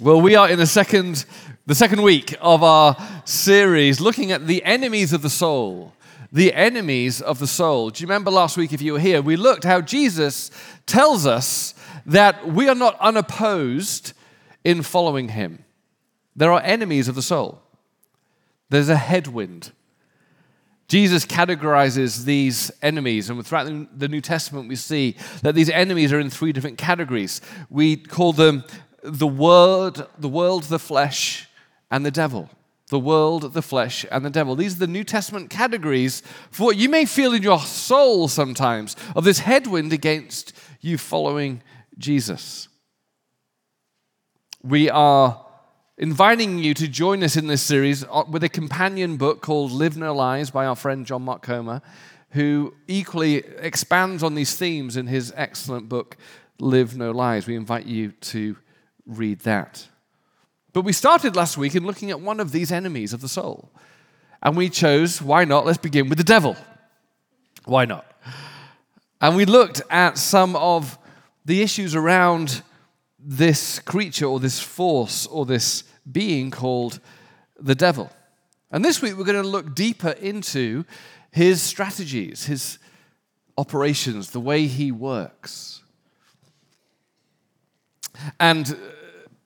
Well, we are in the second, the second week of our series looking at the enemies of the soul. The enemies of the soul. Do you remember last week, if you were here, we looked how Jesus tells us that we are not unopposed in following him. There are enemies of the soul, there's a headwind. Jesus categorizes these enemies, and throughout the New Testament, we see that these enemies are in three different categories. We call them the world, the world, the flesh, and the devil. The world, the flesh, and the devil. These are the New Testament categories for what you may feel in your soul sometimes of this headwind against you following Jesus. We are inviting you to join us in this series uh, with a companion book called Live No Lies by our friend John Mark Comer, who equally expands on these themes in his excellent book, Live No Lies. We invite you to read that. But we started last week in looking at one of these enemies of the soul. And we chose, why not? Let's begin with the devil. Why not? And we looked at some of the issues around this creature or this force or this being called the devil. And this week we're going to look deeper into his strategies, his operations, the way he works. And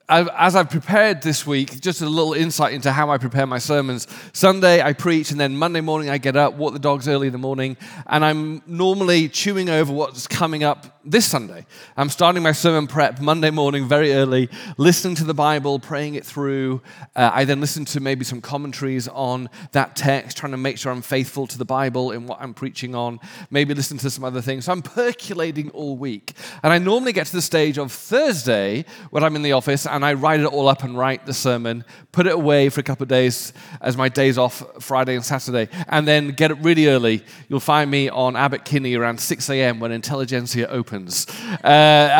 as I've prepared this week, just a little insight into how I prepare my sermons. Sunday I preach, and then Monday morning I get up, walk the dogs early in the morning, and I'm normally chewing over what's coming up this Sunday. I'm starting my sermon prep Monday morning very early, listening to the Bible, praying it through. Uh, I then listen to maybe some commentaries on that text, trying to make sure I'm faithful to the Bible in what I'm preaching on, maybe listen to some other things. So I'm percolating all week. And I normally get to the stage of Thursday when I'm in the office and I write it all up and write the sermon, put it away for a couple of days as my days off Friday and Saturday, and then get it really early. You'll find me on Abbot Kinney around 6 a.m. when Intelligentsia opens uh,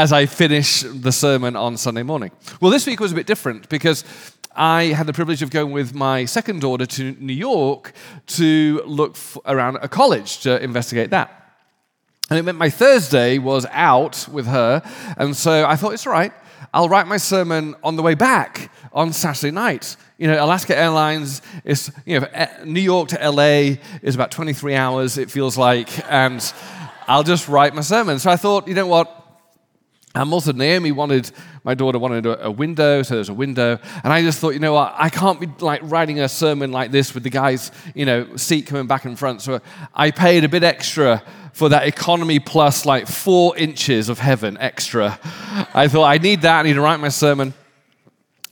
as I finish the sermon on Sunday morning. Well, this week was a bit different because I had the privilege of going with my second daughter to New York to look f- around a college to investigate that. And it meant my Thursday was out with her. And so I thought, it's all right. I'll write my sermon on the way back on Saturday night. You know, Alaska Airlines is, you know, New York to LA is about 23 hours, it feels like, and I'll just write my sermon. So I thought, you know what? And also, Naomi wanted, my daughter wanted a, window, so there's a window. And I just thought, you know what, I can't be like writing a sermon like this with the guy's, you know, seat coming back in front. So I paid a bit extra for that economy plus like four inches of heaven extra. I thought, I need that. I need to write my sermon.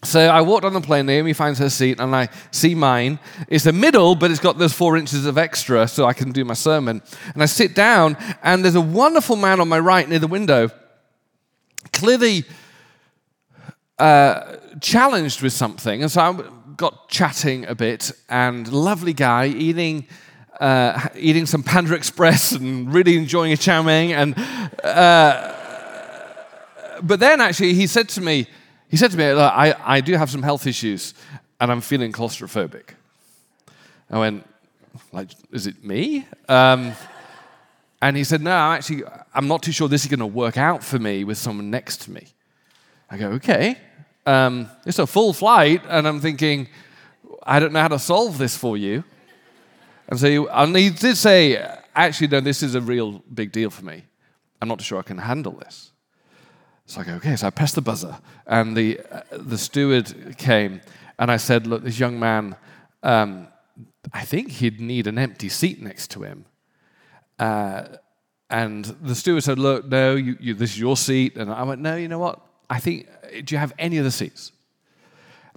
So I walked on the plane. Naomi finds her seat, and I see mine. It's the middle, but it's got those four inches of extra, so I can do my sermon. And I sit down, and there's a wonderful man on my right near the window, clearly uh, challenged with something. And so I got chatting a bit, and lovely guy eating uh, eating some Panda Express and really enjoying a chow mein. And, uh, but then actually, he said to me, he said to me, I, I do have some health issues and I'm feeling claustrophobic. I went, like, is it me? Um, and he said, no, I'm actually, I'm not too sure this is going to work out for me with someone next to me. I go, okay. Um, it's a full flight, and I'm thinking, I don't know how to solve this for you. And so, and he did say, actually, no, this is a real big deal for me. I'm not too sure I can handle this. So I go, okay. So I pressed the buzzer, and the, uh, the steward came, and I said, look, this young man, um, I think he'd need an empty seat next to him. Uh, and the steward said, look, no, you, you, this is your seat. And I went, no, you know what? I think, do you have any other seats?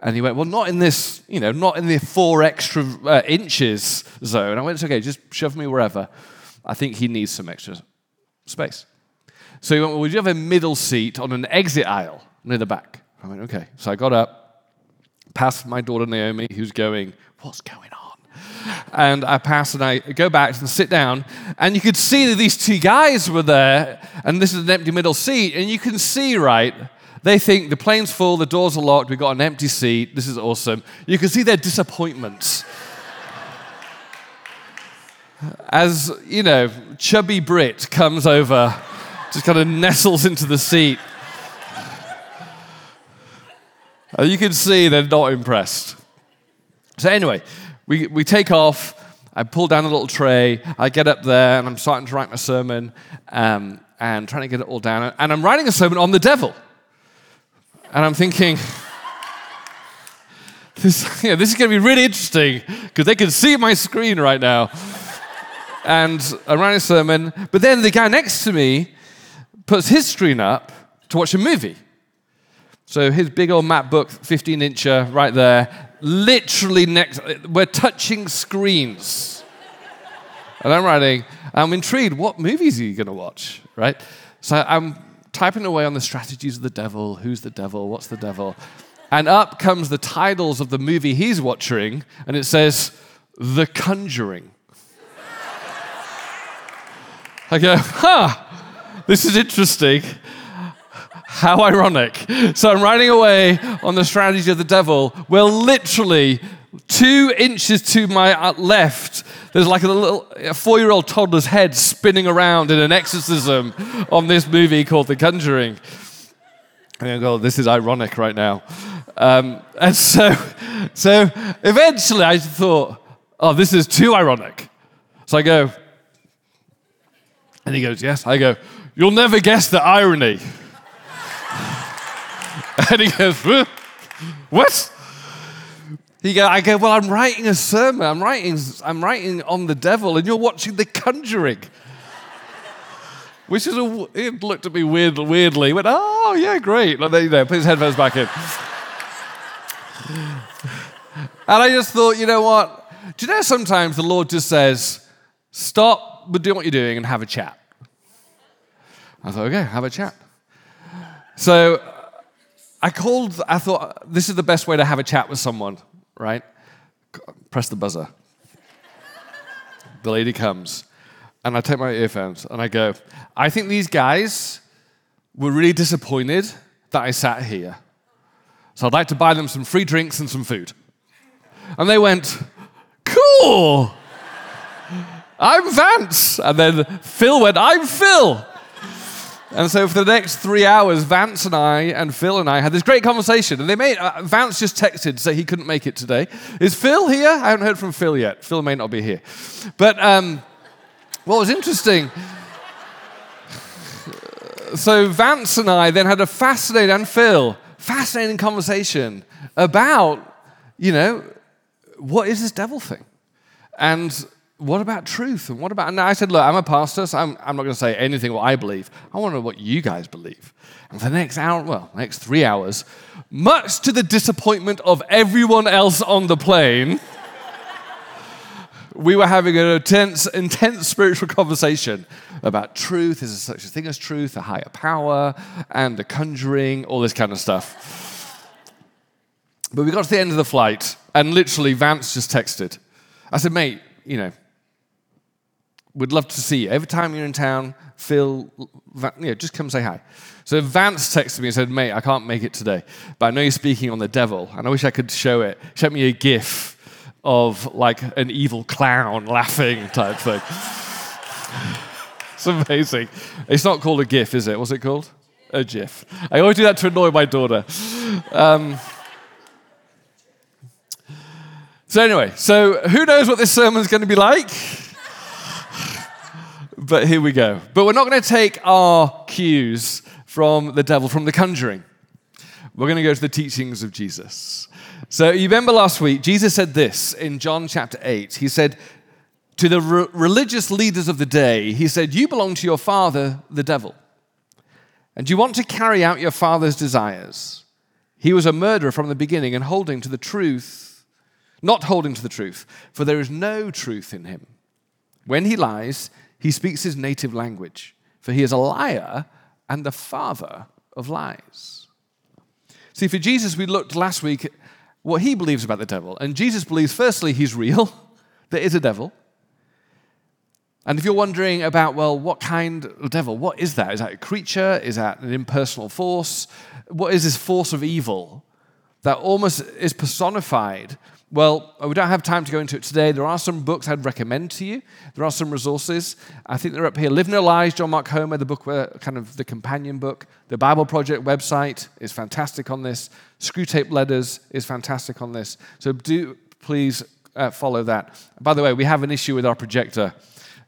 And he went, Well, not in this, you know, not in the four extra uh, inches zone. I went, It's okay, just shove me wherever. I think he needs some extra space. So he went, Well, would you have a middle seat on an exit aisle near the back? I went, Okay. So I got up, passed my daughter Naomi, who's going, What's going on? And I pass and I go back and sit down, and you could see that these two guys were there, and this is an empty middle seat, and you can see, right, they think the plane's full, the doors are locked, we've got an empty seat, this is awesome. You can see their disappointment. As, you know, chubby Brit comes over, just kind of nestles into the seat. And you can see they're not impressed. So, anyway, we, we take off. I pull down a little tray. I get up there and I'm starting to write my sermon um, and trying to get it all down. And I'm writing a sermon on the devil. And I'm thinking, this, know, this is going to be really interesting because they can see my screen right now. and I'm writing a sermon. But then the guy next to me puts his screen up to watch a movie. So his big old MacBook, 15 incher, right there, literally next, we're touching screens. and I'm writing, I'm intrigued, what movies are you going to watch, right? So I'm typing away on the strategies of the devil, who's the devil, what's the devil. And up comes the titles of the movie he's watching, and it says, The Conjuring. I go, huh, this is interesting. How ironic. So I'm riding away on the strategy of the devil. Well, literally, two inches to my uh, left, there's like a little four year old toddler's head spinning around in an exorcism on this movie called The Conjuring. And I go, this is ironic right now. Um, and so, so eventually I thought, oh, this is too ironic. So I go, and he goes, yes. I go, you'll never guess the irony. And he goes, What? He go, I go, Well, I'm writing a sermon. I'm writing, I'm writing on the devil, and you're watching The Conjuring. Which is a, he looked at me weird, weirdly, went, Oh, yeah, great. Like, you go, put his headphones back in. and I just thought, you know what? Do you know sometimes the Lord just says, Stop doing what you're doing and have a chat? I thought, okay, have a chat. So I called, I thought, this is the best way to have a chat with someone, right? Press the buzzer. the lady comes, and I take my earphones and I go, I think these guys were really disappointed that I sat here. So I'd like to buy them some free drinks and some food. And they went, Cool! I'm Vance. And then Phil went, I'm Phil. And so for the next three hours, Vance and I and Phil and I had this great conversation. And they made uh, Vance just texted to say he couldn't make it today. Is Phil here? I haven't heard from Phil yet. Phil may not be here. But um, what was interesting. so Vance and I then had a fascinating and Phil fascinating conversation about, you know, what is this devil thing? And what about truth? And what about, and I said, look, I'm a pastor, so I'm, I'm not going to say anything what I believe. I want to know what you guys believe. And for the next hour, well, next three hours, much to the disappointment of everyone else on the plane, we were having an intense, intense spiritual conversation about truth. Is there such a thing as truth, a higher power, and the conjuring, all this kind of stuff. But we got to the end of the flight, and literally Vance just texted. I said, mate, you know, would love to see you. Every time you're in town, Phil, you know, just come say hi. So Vance texted me and said, mate, I can't make it today, but I know you're speaking on the devil, and I wish I could show it. Show me a gif of like an evil clown laughing type thing. it's amazing. It's not called a gif, is it? What's it called? A gif. I always do that to annoy my daughter. Um, so anyway, so who knows what this sermon's going to be like? But here we go. But we're not going to take our cues from the devil, from the conjuring. We're going to go to the teachings of Jesus. So you remember last week, Jesus said this in John chapter 8. He said to the re- religious leaders of the day, He said, You belong to your father, the devil, and you want to carry out your father's desires. He was a murderer from the beginning and holding to the truth, not holding to the truth, for there is no truth in him. When he lies, he speaks his native language, for he is a liar and the father of lies. See, for Jesus, we looked last week at what he believes about the devil. And Jesus believes, firstly, he's real, there is a devil. And if you're wondering about, well, what kind of devil? What is that? Is that a creature? Is that an impersonal force? What is this force of evil that almost is personified. Well, we don't have time to go into it today. There are some books I'd recommend to you. There are some resources. I think they're up here. Live No Lies, John Mark Comer, the book, where, kind of the companion book. The Bible Project website is fantastic on this. Screwtape Letters is fantastic on this. So do please uh, follow that. By the way, we have an issue with our projector.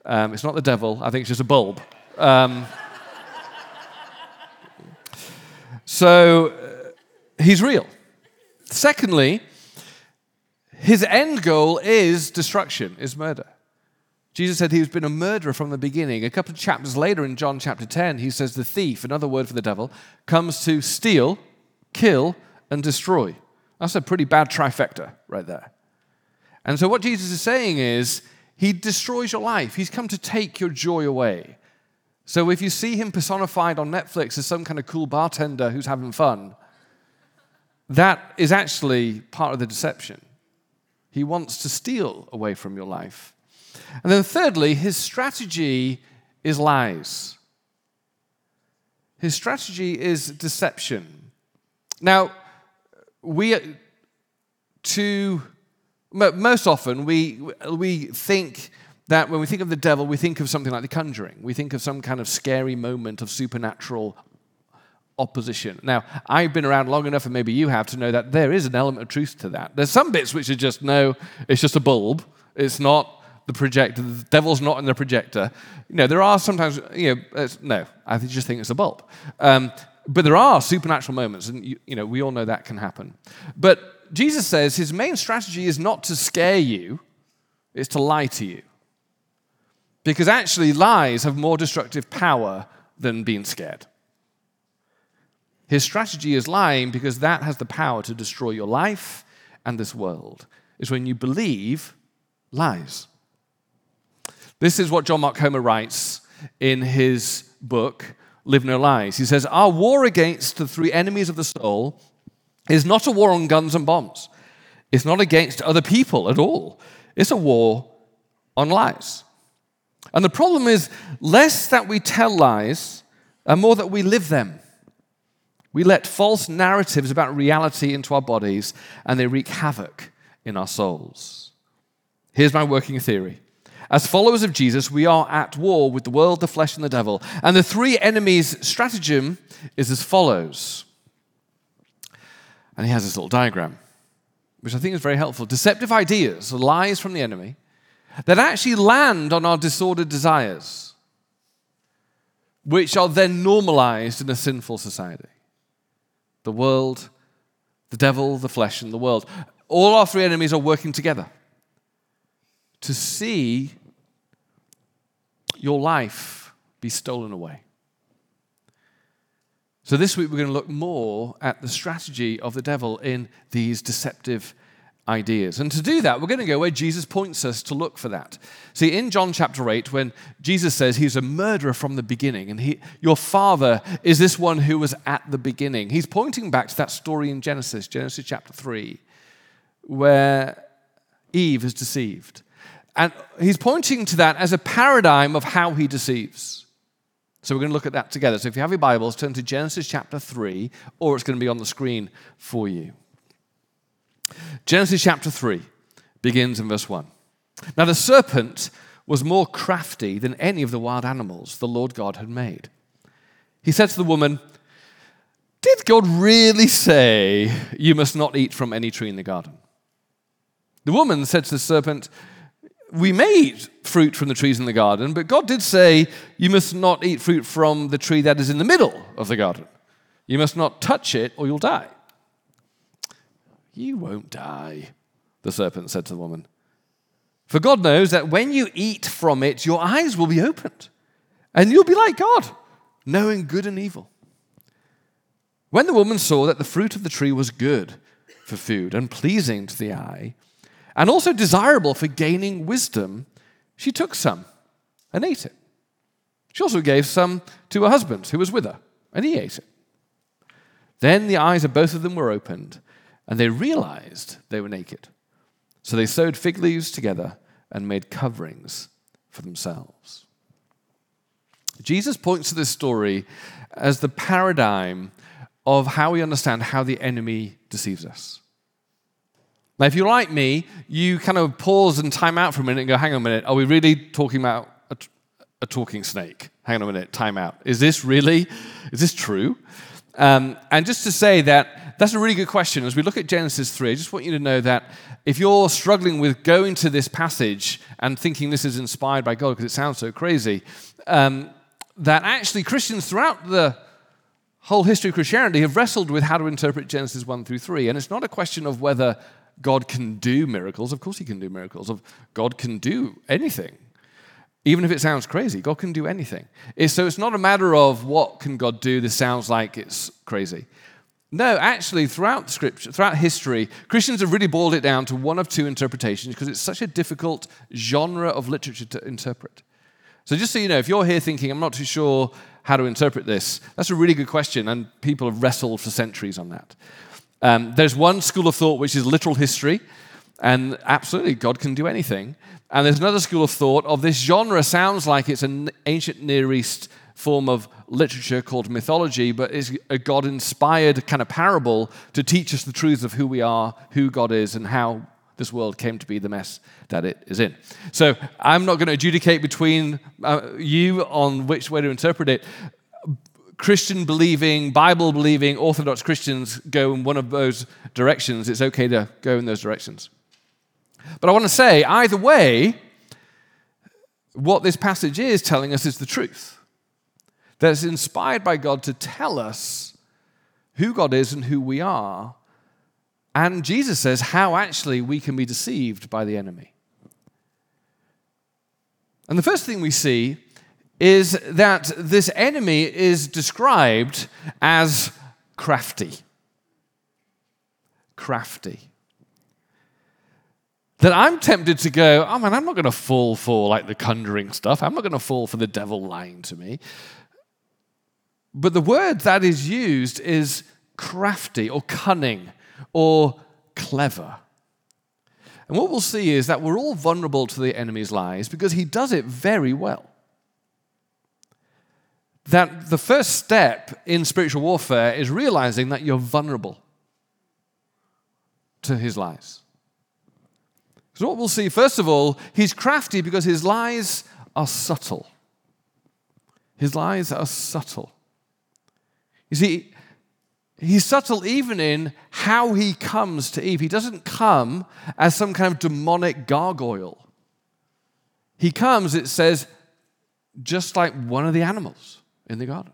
Um, it's not the devil, I think it's just a bulb. Um, so uh, he's real. Secondly, his end goal is destruction, is murder. Jesus said he's been a murderer from the beginning. A couple of chapters later in John chapter 10, he says the thief, another word for the devil, comes to steal, kill, and destroy. That's a pretty bad trifecta right there. And so, what Jesus is saying is, he destroys your life. He's come to take your joy away. So, if you see him personified on Netflix as some kind of cool bartender who's having fun, that is actually part of the deception. He wants to steal away from your life. And then, thirdly, his strategy is lies. His strategy is deception. Now, we, to most often, we, we think that when we think of the devil, we think of something like the conjuring. We think of some kind of scary moment of supernatural opposition. Now, I've been around long enough, and maybe you have, to know that there is an element of truth to that. There's some bits which are just, no, it's just a bulb. It's not the projector. The devil's not in the projector. You know, there are sometimes, you know, no, I just think it's a bulb. Um, but there are supernatural moments, and you, you know, we all know that can happen. But Jesus says his main strategy is not to scare you, it's to lie to you. Because actually, lies have more destructive power than being scared. His strategy is lying because that has the power to destroy your life and this world, is when you believe lies. This is what John Mark Comer writes in his book, Live No Lies. He says, Our war against the three enemies of the soul is not a war on guns and bombs. It's not against other people at all. It's a war on lies. And the problem is less that we tell lies and more that we live them. We let false narratives about reality into our bodies and they wreak havoc in our souls. Here's my working theory. As followers of Jesus, we are at war with the world, the flesh, and the devil. And the three enemies' stratagem is as follows and he has this little diagram, which I think is very helpful. Deceptive ideas, lies from the enemy, that actually land on our disordered desires, which are then normalized in a sinful society. The world, the devil, the flesh, and the world. All our three enemies are working together to see your life be stolen away. So, this week we're going to look more at the strategy of the devil in these deceptive ideas. And to do that, we're going to go where Jesus points us to look for that. See, in John chapter 8, when Jesus says he's a murderer from the beginning, and he, your father is this one who was at the beginning, he's pointing back to that story in Genesis, Genesis chapter 3, where Eve is deceived. And he's pointing to that as a paradigm of how he deceives. So we're going to look at that together. So if you have your Bibles, turn to Genesis chapter 3, or it's going to be on the screen for you. Genesis chapter 3 begins in verse 1. Now the serpent was more crafty than any of the wild animals the Lord God had made. He said to the woman, Did God really say you must not eat from any tree in the garden? The woman said to the serpent, we may eat fruit from the trees in the garden, but God did say, You must not eat fruit from the tree that is in the middle of the garden. You must not touch it, or you'll die. You won't die, the serpent said to the woman. For God knows that when you eat from it, your eyes will be opened, and you'll be like God, knowing good and evil. When the woman saw that the fruit of the tree was good for food and pleasing to the eye, and also desirable for gaining wisdom, she took some and ate it. She also gave some to her husband who was with her, and he ate it. Then the eyes of both of them were opened, and they realized they were naked. So they sewed fig leaves together and made coverings for themselves. Jesus points to this story as the paradigm of how we understand how the enemy deceives us. Now, if you're like me, you kind of pause and time out for a minute and go, hang on a minute, are we really talking about a, a talking snake? Hang on a minute, time out. Is this really, is this true? Um, and just to say that that's a really good question. As we look at Genesis 3, I just want you to know that if you're struggling with going to this passage and thinking this is inspired by God because it sounds so crazy, um, that actually Christians throughout the whole history of Christianity have wrestled with how to interpret Genesis 1 through 3. And it's not a question of whether God can do miracles. Of course, He can do miracles. Of God can do anything. Even if it sounds crazy, God can do anything. So it's not a matter of what can God do, this sounds like it's crazy. No, actually, throughout scripture, throughout history, Christians have really boiled it down to one of two interpretations because it's such a difficult genre of literature to interpret. So, just so you know, if you're here thinking, I'm not too sure how to interpret this, that's a really good question, and people have wrestled for centuries on that. Um, there's one school of thought which is literal history, and absolutely, God can do anything. And there's another school of thought of this genre sounds like it's an ancient Near East form of literature called mythology, but is a God inspired kind of parable to teach us the truths of who we are, who God is, and how this world came to be the mess that it is in. So I'm not going to adjudicate between uh, you on which way to interpret it. Christian believing, Bible believing, Orthodox Christians go in one of those directions. It's okay to go in those directions. But I want to say, either way, what this passage is telling us is the truth. That it's inspired by God to tell us who God is and who we are. And Jesus says how actually we can be deceived by the enemy. And the first thing we see is that this enemy is described as crafty. Crafty. That I'm tempted to go, oh man, I'm not going to fall for like the conjuring stuff. I'm not going to fall for the devil lying to me. But the word that is used is crafty or cunning or clever. And what we'll see is that we're all vulnerable to the enemy's lies because he does it very well. That the first step in spiritual warfare is realizing that you're vulnerable to his lies. So, what we'll see, first of all, he's crafty because his lies are subtle. His lies are subtle. You see, he's subtle even in how he comes to Eve. He doesn't come as some kind of demonic gargoyle. He comes, it says, just like one of the animals in the garden.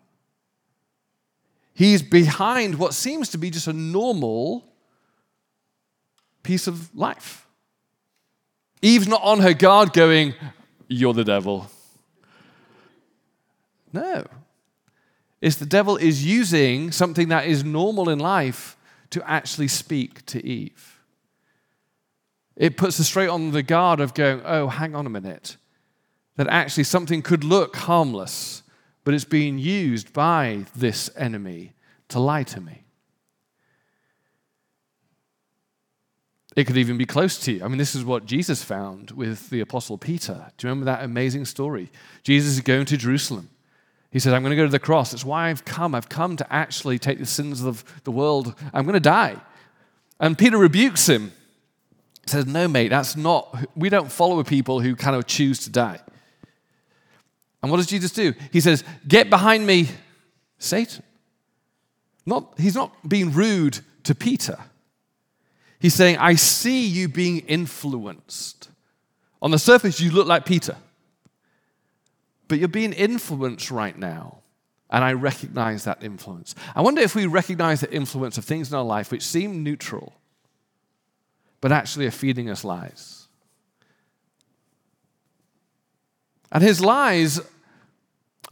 He's behind what seems to be just a normal piece of life. Eve's not on her guard going, You're the devil. No. It's the devil is using something that is normal in life to actually speak to Eve. It puts us straight on the guard of going, oh, hang on a minute. That actually something could look harmless, but it's being used by this enemy to lie to me. It could even be close to you. I mean, this is what Jesus found with the Apostle Peter. Do you remember that amazing story? Jesus is going to Jerusalem. He says, I'm going to go to the cross. It's why I've come. I've come to actually take the sins of the world. I'm going to die. And Peter rebukes him. He says, No, mate, that's not, we don't follow people who kind of choose to die. And what does Jesus do? He says, Get behind me, Satan. Not, he's not being rude to Peter. He's saying, I see you being influenced. On the surface, you look like Peter but you're being influenced right now. And I recognize that influence. I wonder if we recognize the influence of things in our life which seem neutral, but actually are feeding us lies. And his lies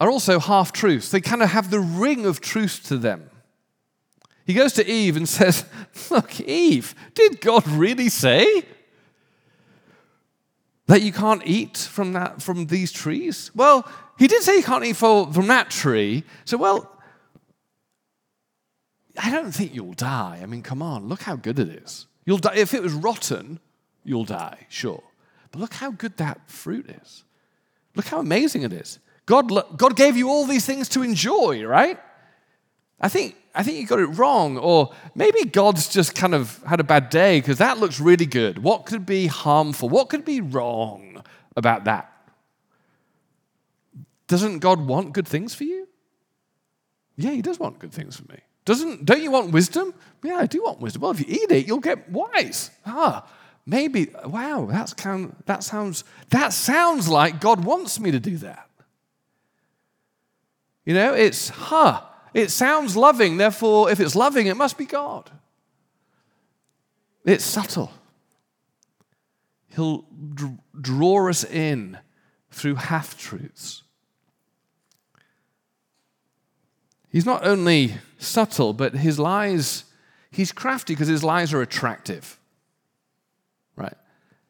are also half truths. They kind of have the ring of truth to them. He goes to Eve and says, Look, Eve, did God really say? That you can't eat from, that, from these trees? Well, he did say you can't eat from that tree. So, well, I don't think you'll die. I mean, come on, look how good it is. You'll die. If it was rotten, you'll die, sure. But look how good that fruit is. Look how amazing it is. God, God gave you all these things to enjoy, right? I think, I think you got it wrong. Or maybe God's just kind of had a bad day because that looks really good. What could be harmful? What could be wrong about that? Doesn't God want good things for you? Yeah, He does want good things for me. Doesn't, don't you want wisdom? Yeah, I do want wisdom. Well, if you eat it, you'll get wise. Ah, maybe, wow, that's kind of, that, sounds, that sounds like God wants me to do that. You know, it's, huh, it sounds loving, therefore, if it's loving, it must be God. It's subtle. He'll draw us in through half truths. He's not only subtle, but his lies, he's crafty because his lies are attractive. Right?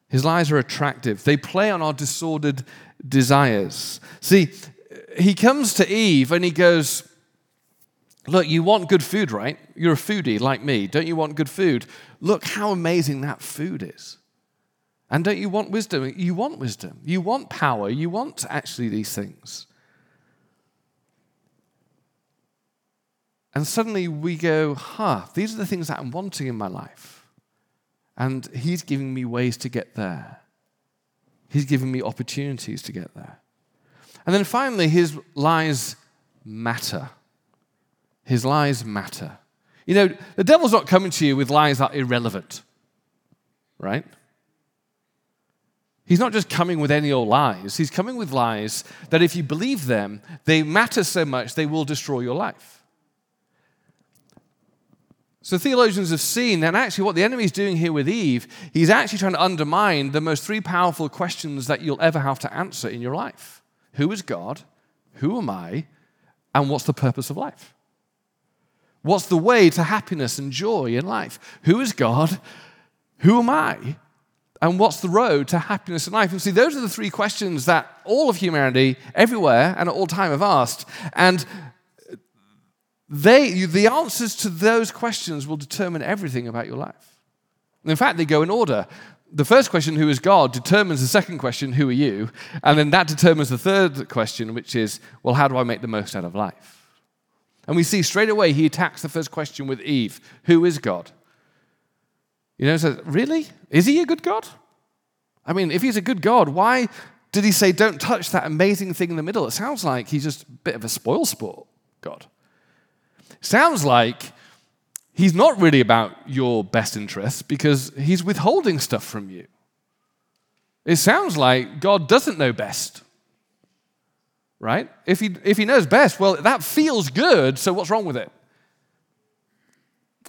His lies are attractive. They play on our disordered desires. See, he comes to Eve and he goes, Look, you want good food, right? You're a foodie like me. Don't you want good food? Look how amazing that food is. And don't you want wisdom? You want wisdom. You want power. You want actually these things. And suddenly we go, huh, these are the things that I'm wanting in my life. And He's giving me ways to get there. He's giving me opportunities to get there. And then finally, His lies matter. His lies matter. You know, the devil's not coming to you with lies that are irrelevant, right? He's not just coming with any old lies. He's coming with lies that if you believe them, they matter so much they will destroy your life. So theologians have seen that actually what the enemy is doing here with Eve, he's actually trying to undermine the most three powerful questions that you'll ever have to answer in your life. Who is God? Who am I? And what's the purpose of life? What's the way to happiness and joy in life? Who is God? Who am I? And what's the road to happiness in life? And see, those are the three questions that all of humanity, everywhere and at all time, have asked. And they, the answers to those questions will determine everything about your life. In fact, they go in order. The first question, who is God, determines the second question, who are you? And then that determines the third question, which is, well, how do I make the most out of life? And we see straight away he attacks the first question with Eve Who is God? You know, says, really? Is he a good God? I mean, if he's a good God, why did he say, don't touch that amazing thing in the middle? It sounds like he's just a bit of a spoil sport God. Sounds like he's not really about your best interests because he's withholding stuff from you. It sounds like God doesn't know best. Right? If he, if he knows best, well, that feels good, so what's wrong with it?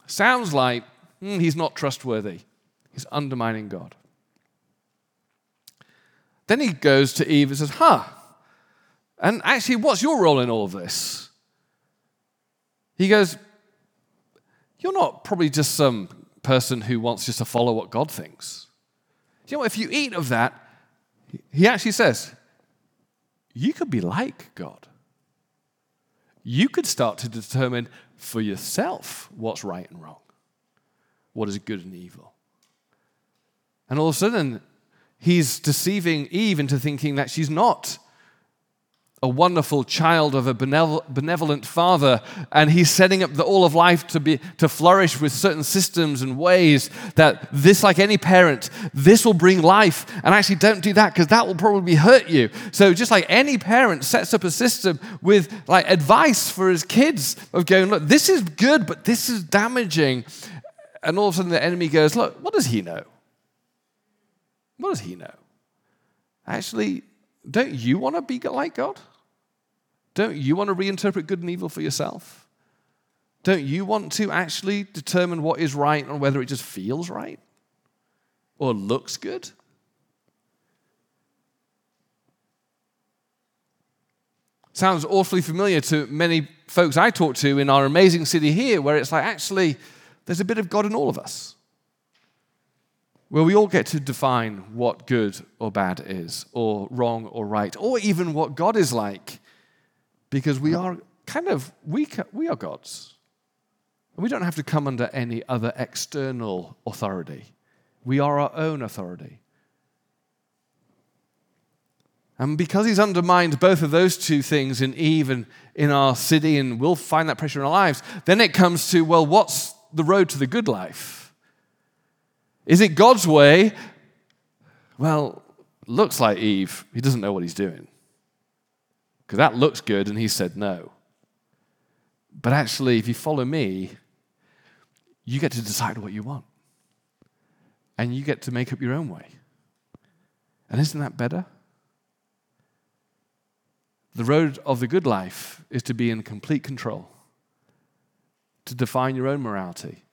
Sounds like hmm, he's not trustworthy. He's undermining God. Then he goes to Eve and says, Huh, and actually, what's your role in all of this? He goes, You're not probably just some person who wants just to follow what God thinks. You know, if you eat of that, he actually says, you could be like God. You could start to determine for yourself what's right and wrong, what is good and evil. And all of a sudden, he's deceiving Eve into thinking that she's not a wonderful child of a benevolent father, and he's setting up the, all of life to, be, to flourish with certain systems and ways that this, like any parent, this will bring life. And actually, don't do that because that will probably hurt you. So, just like any parent sets up a system with like advice for his kids of going, look, this is good, but this is damaging. And all of a sudden, the enemy goes, look, what does he know? What does he know? Actually, don't you want to be like God? Don't you want to reinterpret good and evil for yourself? Don't you want to actually determine what is right and whether it just feels right or looks good? Sounds awfully familiar to many folks I talk to in our amazing city here, where it's like, actually, there's a bit of God in all of us. Where we all get to define what good or bad is, or wrong or right, or even what God is like because we are kind of, we, we are gods. We don't have to come under any other external authority. We are our own authority. And because he's undermined both of those two things in Eve and in our city, and we'll find that pressure in our lives, then it comes to, well, what's the road to the good life? Is it God's way? Well, looks like Eve. He doesn't know what he's doing. Because that looks good, and he said no. But actually, if you follow me, you get to decide what you want. And you get to make up your own way. And isn't that better? The road of the good life is to be in complete control, to define your own morality,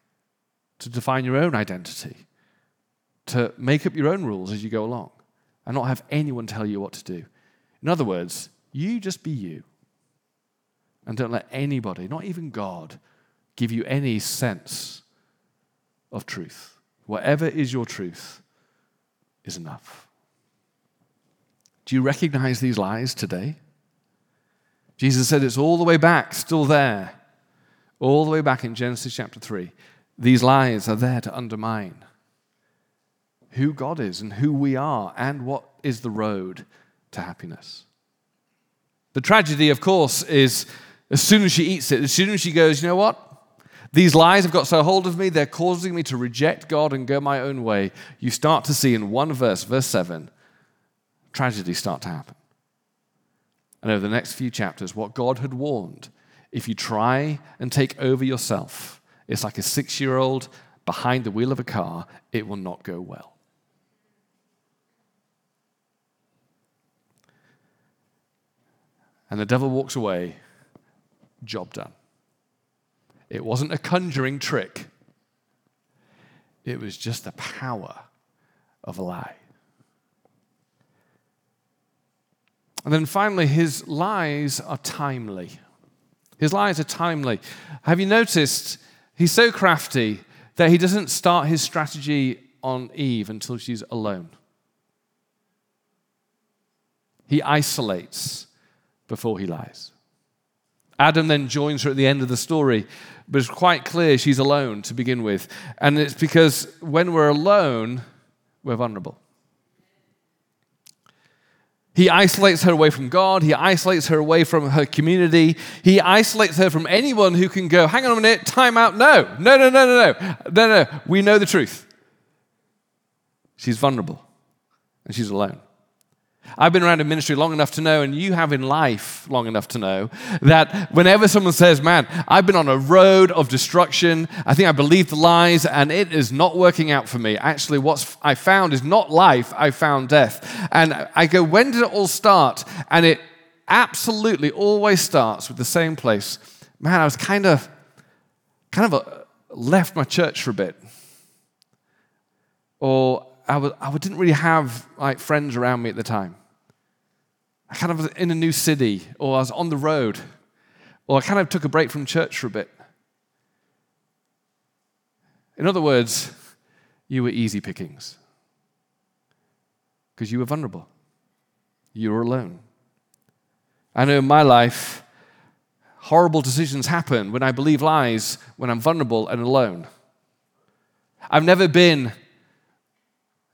to define your own identity, to make up your own rules as you go along, and not have anyone tell you what to do. In other words, you just be you. And don't let anybody, not even God, give you any sense of truth. Whatever is your truth is enough. Do you recognize these lies today? Jesus said it's all the way back, still there. All the way back in Genesis chapter 3. These lies are there to undermine who God is and who we are and what is the road to happiness. The tragedy, of course, is as soon as she eats it, as soon as she goes, you know what? These lies have got so hold of me, they're causing me to reject God and go my own way. You start to see in one verse, verse 7, tragedies start to happen and over the next few chapters what God had warned. If you try and take over yourself, it's like a six year old behind the wheel of a car, it will not go well. And the devil walks away, job done. It wasn't a conjuring trick, it was just the power of a lie. And then finally, his lies are timely. His lies are timely. Have you noticed he's so crafty that he doesn't start his strategy on Eve until she's alone? He isolates before he lies. Adam then joins her at the end of the story, but it's quite clear she's alone to begin with. And it's because when we're alone, we're vulnerable. He isolates her away from God. He isolates her away from her community. He isolates her from anyone who can go, hang on a minute, time out. No, no, no, no, no, no, no, no. We know the truth. She's vulnerable and she's alone. I've been around in ministry long enough to know, and you have in life long enough to know, that whenever someone says, Man, I've been on a road of destruction, I think I believe the lies, and it is not working out for me. Actually, what I found is not life, I found death. And I go, When did it all start? And it absolutely always starts with the same place. Man, I was kind of, kind of a, uh, left my church for a bit. Or I, was, I didn't really have like friends around me at the time. I kind of was in a new city, or I was on the road, or I kind of took a break from church for a bit. In other words, you were easy pickings because you were vulnerable. You were alone. I know in my life, horrible decisions happen when I believe lies, when I'm vulnerable and alone. I've never been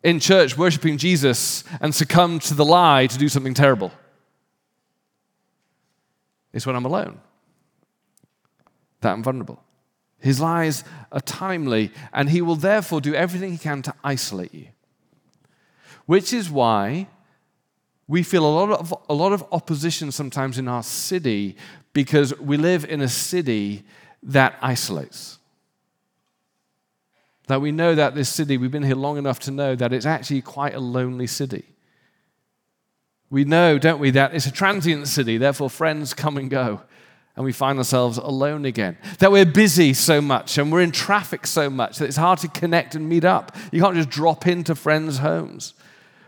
in church worshiping Jesus and succumb to the lie to do something terrible. It's when I'm alone that I'm vulnerable. His lies are timely, and he will therefore do everything he can to isolate you. Which is why we feel a lot of, a lot of opposition sometimes in our city because we live in a city that isolates. That we know that this city, we've been here long enough to know that it's actually quite a lonely city. We know, don't we, that it's a transient city, therefore friends come and go, and we find ourselves alone again. That we're busy so much and we're in traffic so much that it's hard to connect and meet up. You can't just drop into friends' homes.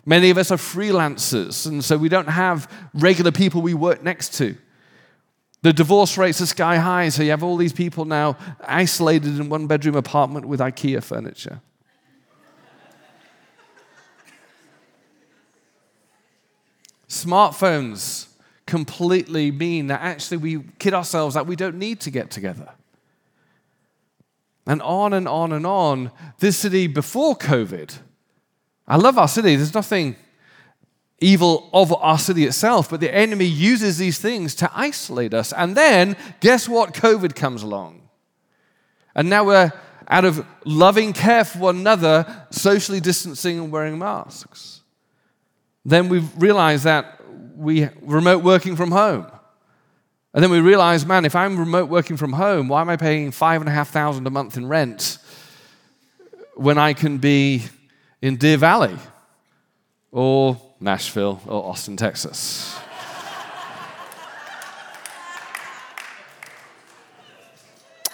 Many of us are freelancers, and so we don't have regular people we work next to. The divorce rates are sky high, so you have all these people now isolated in one bedroom apartment with IKEA furniture. Smartphones completely mean that actually we kid ourselves that we don't need to get together. And on and on and on. This city before COVID, I love our city. There's nothing evil of our city itself, but the enemy uses these things to isolate us. And then, guess what? COVID comes along. And now we're out of loving care for one another, socially distancing and wearing masks. Then we realize that we remote working from home. And then we realize, man, if I'm remote working from home, why am I paying five and a half thousand a month in rent when I can be in Deer Valley or Nashville or Austin, Texas?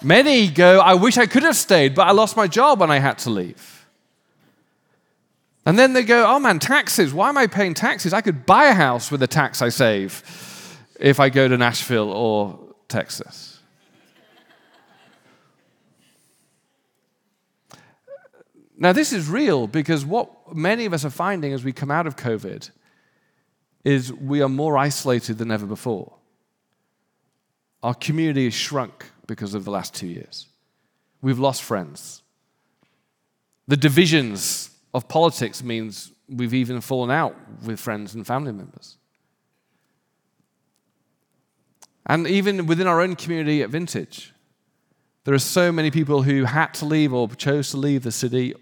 Many go, I wish I could have stayed, but I lost my job and I had to leave. And then they go, oh man, taxes. Why am I paying taxes? I could buy a house with the tax I save if I go to Nashville or Texas. Now, this is real because what many of us are finding as we come out of COVID is we are more isolated than ever before. Our community has shrunk because of the last two years. We've lost friends. The divisions of politics means we've even fallen out with friends and family members. And even within our own community at Vintage, there are so many people who had to leave or chose to leave the city.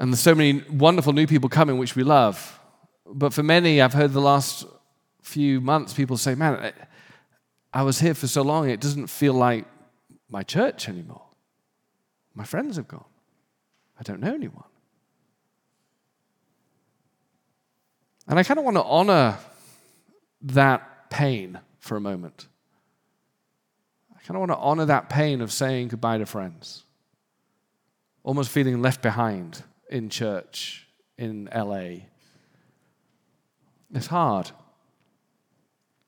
And there's so many wonderful new people coming, which we love. But for many, I've heard the last few months people say, man, I was here for so long, it doesn't feel like my church anymore. My friends have gone. I don't know anyone. And I kind of want to honor that pain for a moment. I kind of want to honor that pain of saying goodbye to friends, almost feeling left behind in church in LA. It's hard.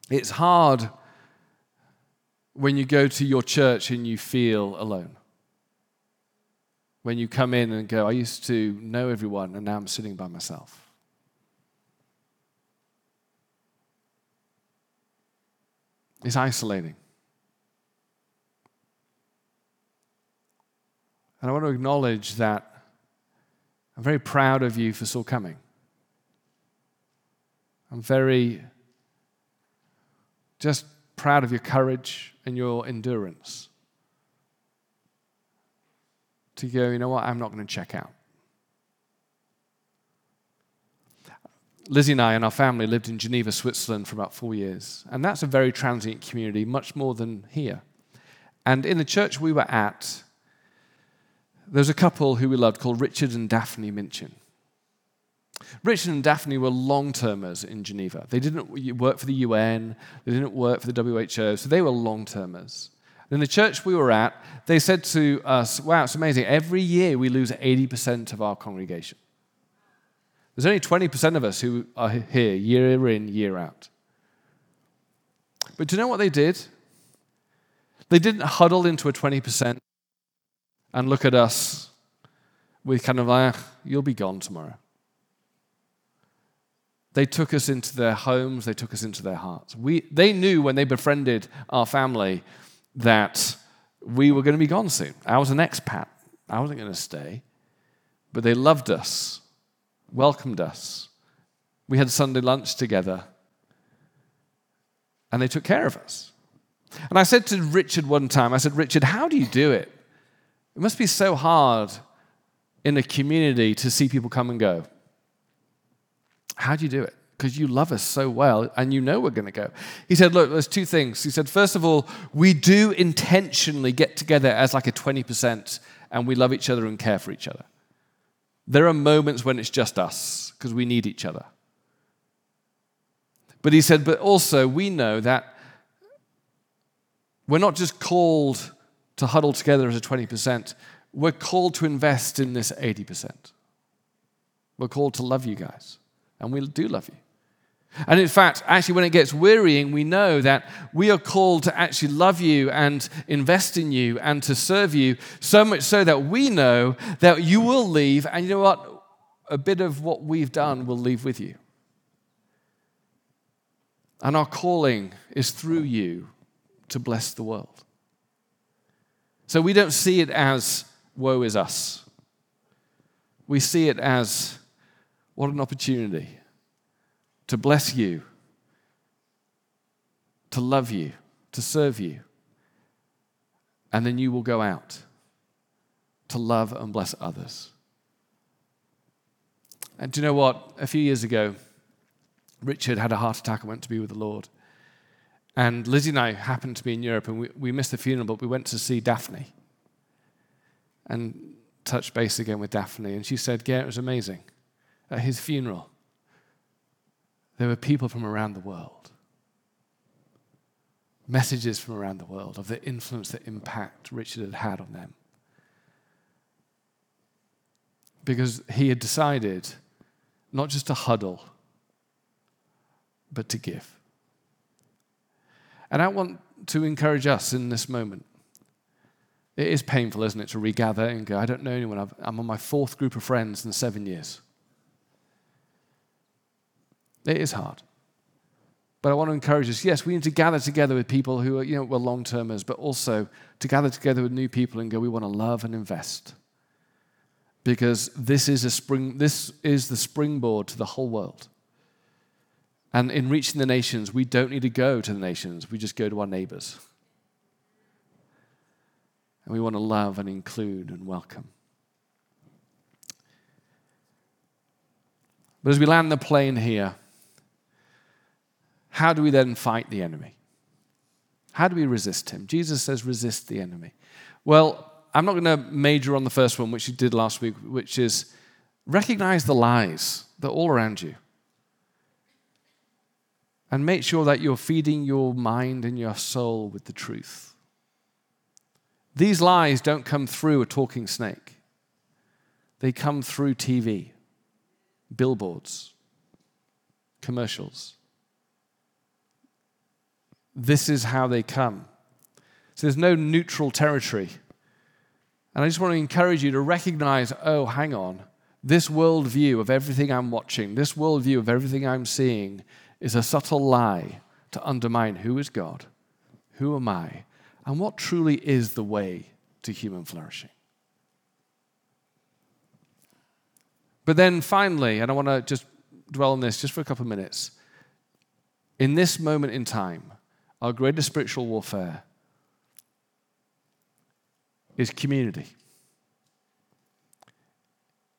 It's hard when you go to your church and you feel alone. When you come in and go, I used to know everyone and now I'm sitting by myself. It's isolating. And I want to acknowledge that I'm very proud of you for still coming. I'm very just proud of your courage and your endurance. To go, you know what, I'm not going to check out. Lizzie and I and our family lived in Geneva, Switzerland for about four years. And that's a very transient community, much more than here. And in the church we were at, there was a couple who we loved called Richard and Daphne Minchin. Richard and Daphne were long termers in Geneva. They didn't work for the UN, they didn't work for the WHO, so they were long termers. In the church we were at, they said to us, Wow, it's amazing. Every year we lose 80% of our congregation. There's only 20% of us who are here year in, year out. But do you know what they did? They didn't huddle into a 20% and look at us with kind of like, you'll be gone tomorrow. They took us into their homes, they took us into their hearts. We, they knew when they befriended our family that we were going to be gone soon. I was an expat, I wasn't going to stay. But they loved us, welcomed us. We had Sunday lunch together, and they took care of us. And I said to Richard one time, I said, Richard, how do you do it? It must be so hard in a community to see people come and go. How do you do it? Because you love us so well and you know we're going to go. He said, Look, there's two things. He said, First of all, we do intentionally get together as like a 20% and we love each other and care for each other. There are moments when it's just us because we need each other. But he said, But also, we know that we're not just called to huddle together as a 20%, we're called to invest in this 80%. We're called to love you guys and we do love you. And in fact, actually, when it gets wearying, we know that we are called to actually love you and invest in you and to serve you, so much so that we know that you will leave, and you know what? A bit of what we've done will leave with you. And our calling is through you to bless the world. So we don't see it as woe is us, we see it as What an opportunity to bless you, to love you, to serve you. And then you will go out to love and bless others. And do you know what? A few years ago, Richard had a heart attack and went to be with the Lord. And Lizzie and I happened to be in Europe and we, we missed the funeral, but we went to see Daphne and touched base again with Daphne. And she said, Yeah, it was amazing. At his funeral, there were people from around the world, messages from around the world of the influence, the impact Richard had had on them. Because he had decided not just to huddle, but to give. And I want to encourage us in this moment. It is painful, isn't it, to regather and go, I don't know anyone. i am on my fourth group of friends in seven years. It is hard. But I want to encourage us yes, we need to gather together with people who are, you know, we're long termers, but also to gather together with new people and go, we want to love and invest. Because this is, a spring, this is the springboard to the whole world. And in reaching the nations, we don't need to go to the nations, we just go to our neighbors. And we want to love and include and welcome. But as we land the plane here, how do we then fight the enemy? How do we resist him? Jesus says, resist the enemy. Well, I'm not going to major on the first one, which you did last week, which is recognize the lies that are all around you and make sure that you're feeding your mind and your soul with the truth. These lies don't come through a talking snake, they come through TV, billboards, commercials. This is how they come. So there's no neutral territory. And I just want to encourage you to recognize oh, hang on, this worldview of everything I'm watching, this worldview of everything I'm seeing is a subtle lie to undermine who is God, who am I, and what truly is the way to human flourishing. But then finally, and I want to just dwell on this just for a couple of minutes. In this moment in time, our greatest spiritual warfare is community.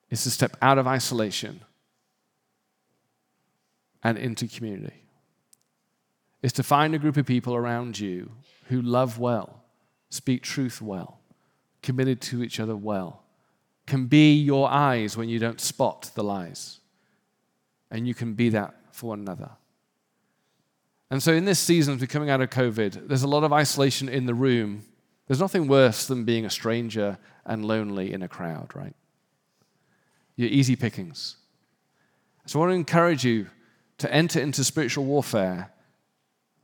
It's to step out of isolation and into community. Is to find a group of people around you who love well, speak truth well, committed to each other well, can be your eyes when you don't spot the lies. And you can be that for one another. And so, in this season, as we're coming out of COVID, there's a lot of isolation in the room. There's nothing worse than being a stranger and lonely in a crowd, right? You're easy pickings. So, I want to encourage you to enter into spiritual warfare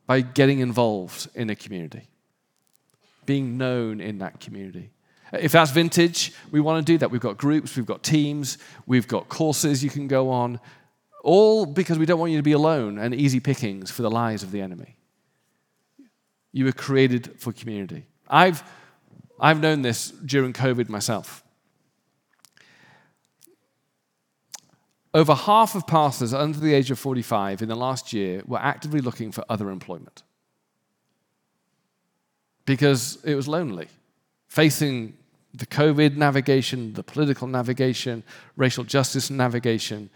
by getting involved in a community, being known in that community. If that's vintage, we want to do that. We've got groups, we've got teams, we've got courses you can go on, all because we don't want you to be alone and easy pickings for the lies of the enemy. You were created for community. I've, I've known this during COVID myself. Over half of pastors under the age of 45 in the last year were actively looking for other employment because it was lonely. Facing the COVID navigation, the political navigation, racial justice navigation.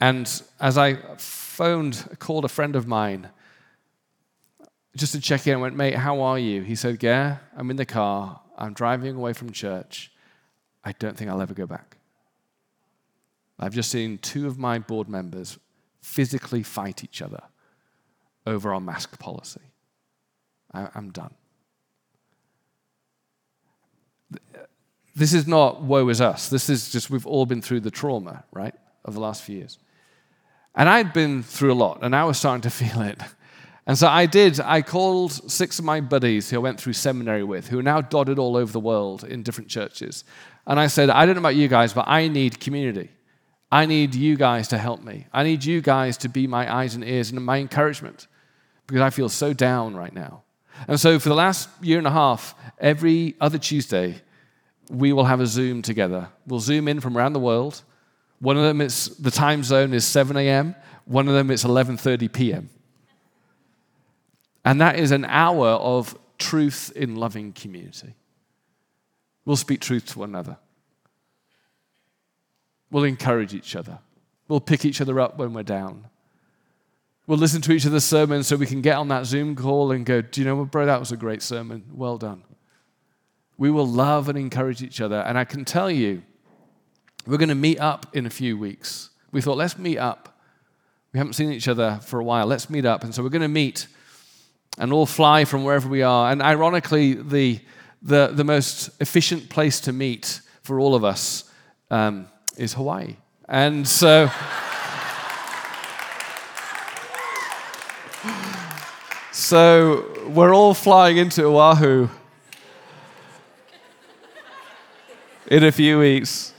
And as I phoned, called a friend of mine just to check in, I went, Mate, how are you? He said, Yeah, I'm in the car. I'm driving away from church. I don't think I'll ever go back. I've just seen two of my board members physically fight each other over our mask policy. I, am done. This is not woe is us. This is just we've all been through the trauma, right, of the last few years. And I'd been through a lot, and I was starting to feel it. And so I did. I called six of my buddies who I went through seminary with, who are now dotted all over the world in different churches. And I said, I don't know about you guys, but I need community. I need you guys to help me. I need you guys to be my eyes and ears and my encouragement because I feel so down right now. And so, for the last year and a half, every other Tuesday, we will have a Zoom together. We'll Zoom in from around the world. One of them is the time zone is 7 a.m. One of them is 11:30 p.m. And that is an hour of truth in loving community. We'll speak truth to one another. We'll encourage each other. We'll pick each other up when we're down. We'll listen to each other's sermons so we can get on that Zoom call and go, Do you know what, bro? That was a great sermon. Well done. We will love and encourage each other. And I can tell you, we're going to meet up in a few weeks. We thought, let's meet up. We haven't seen each other for a while. Let's meet up. And so we're going to meet and all fly from wherever we are. And ironically, the, the, the most efficient place to meet for all of us um, is Hawaii. And so. so we're all flying into Oahu in a few weeks.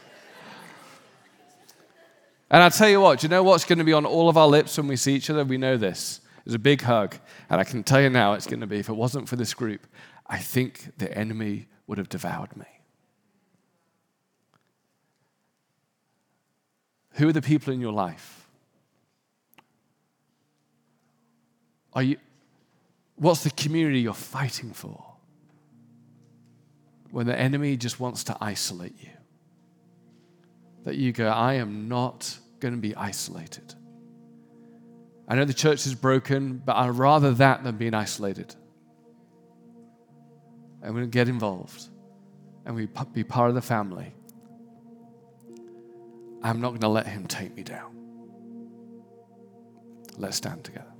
And I tell you what, do you know what's going to be on all of our lips when we see each other? We know this. It's a big hug. And I can tell you now it's going to be, if it wasn't for this group, I think the enemy would have devoured me. Who are the people in your life? Are you, what's the community you're fighting for? When the enemy just wants to isolate you. That you go, I am not going to be isolated. I know the church is broken, but I'd rather that than being isolated. I'm going to get involved and we be part of the family. I'm not going to let him take me down. Let's stand together.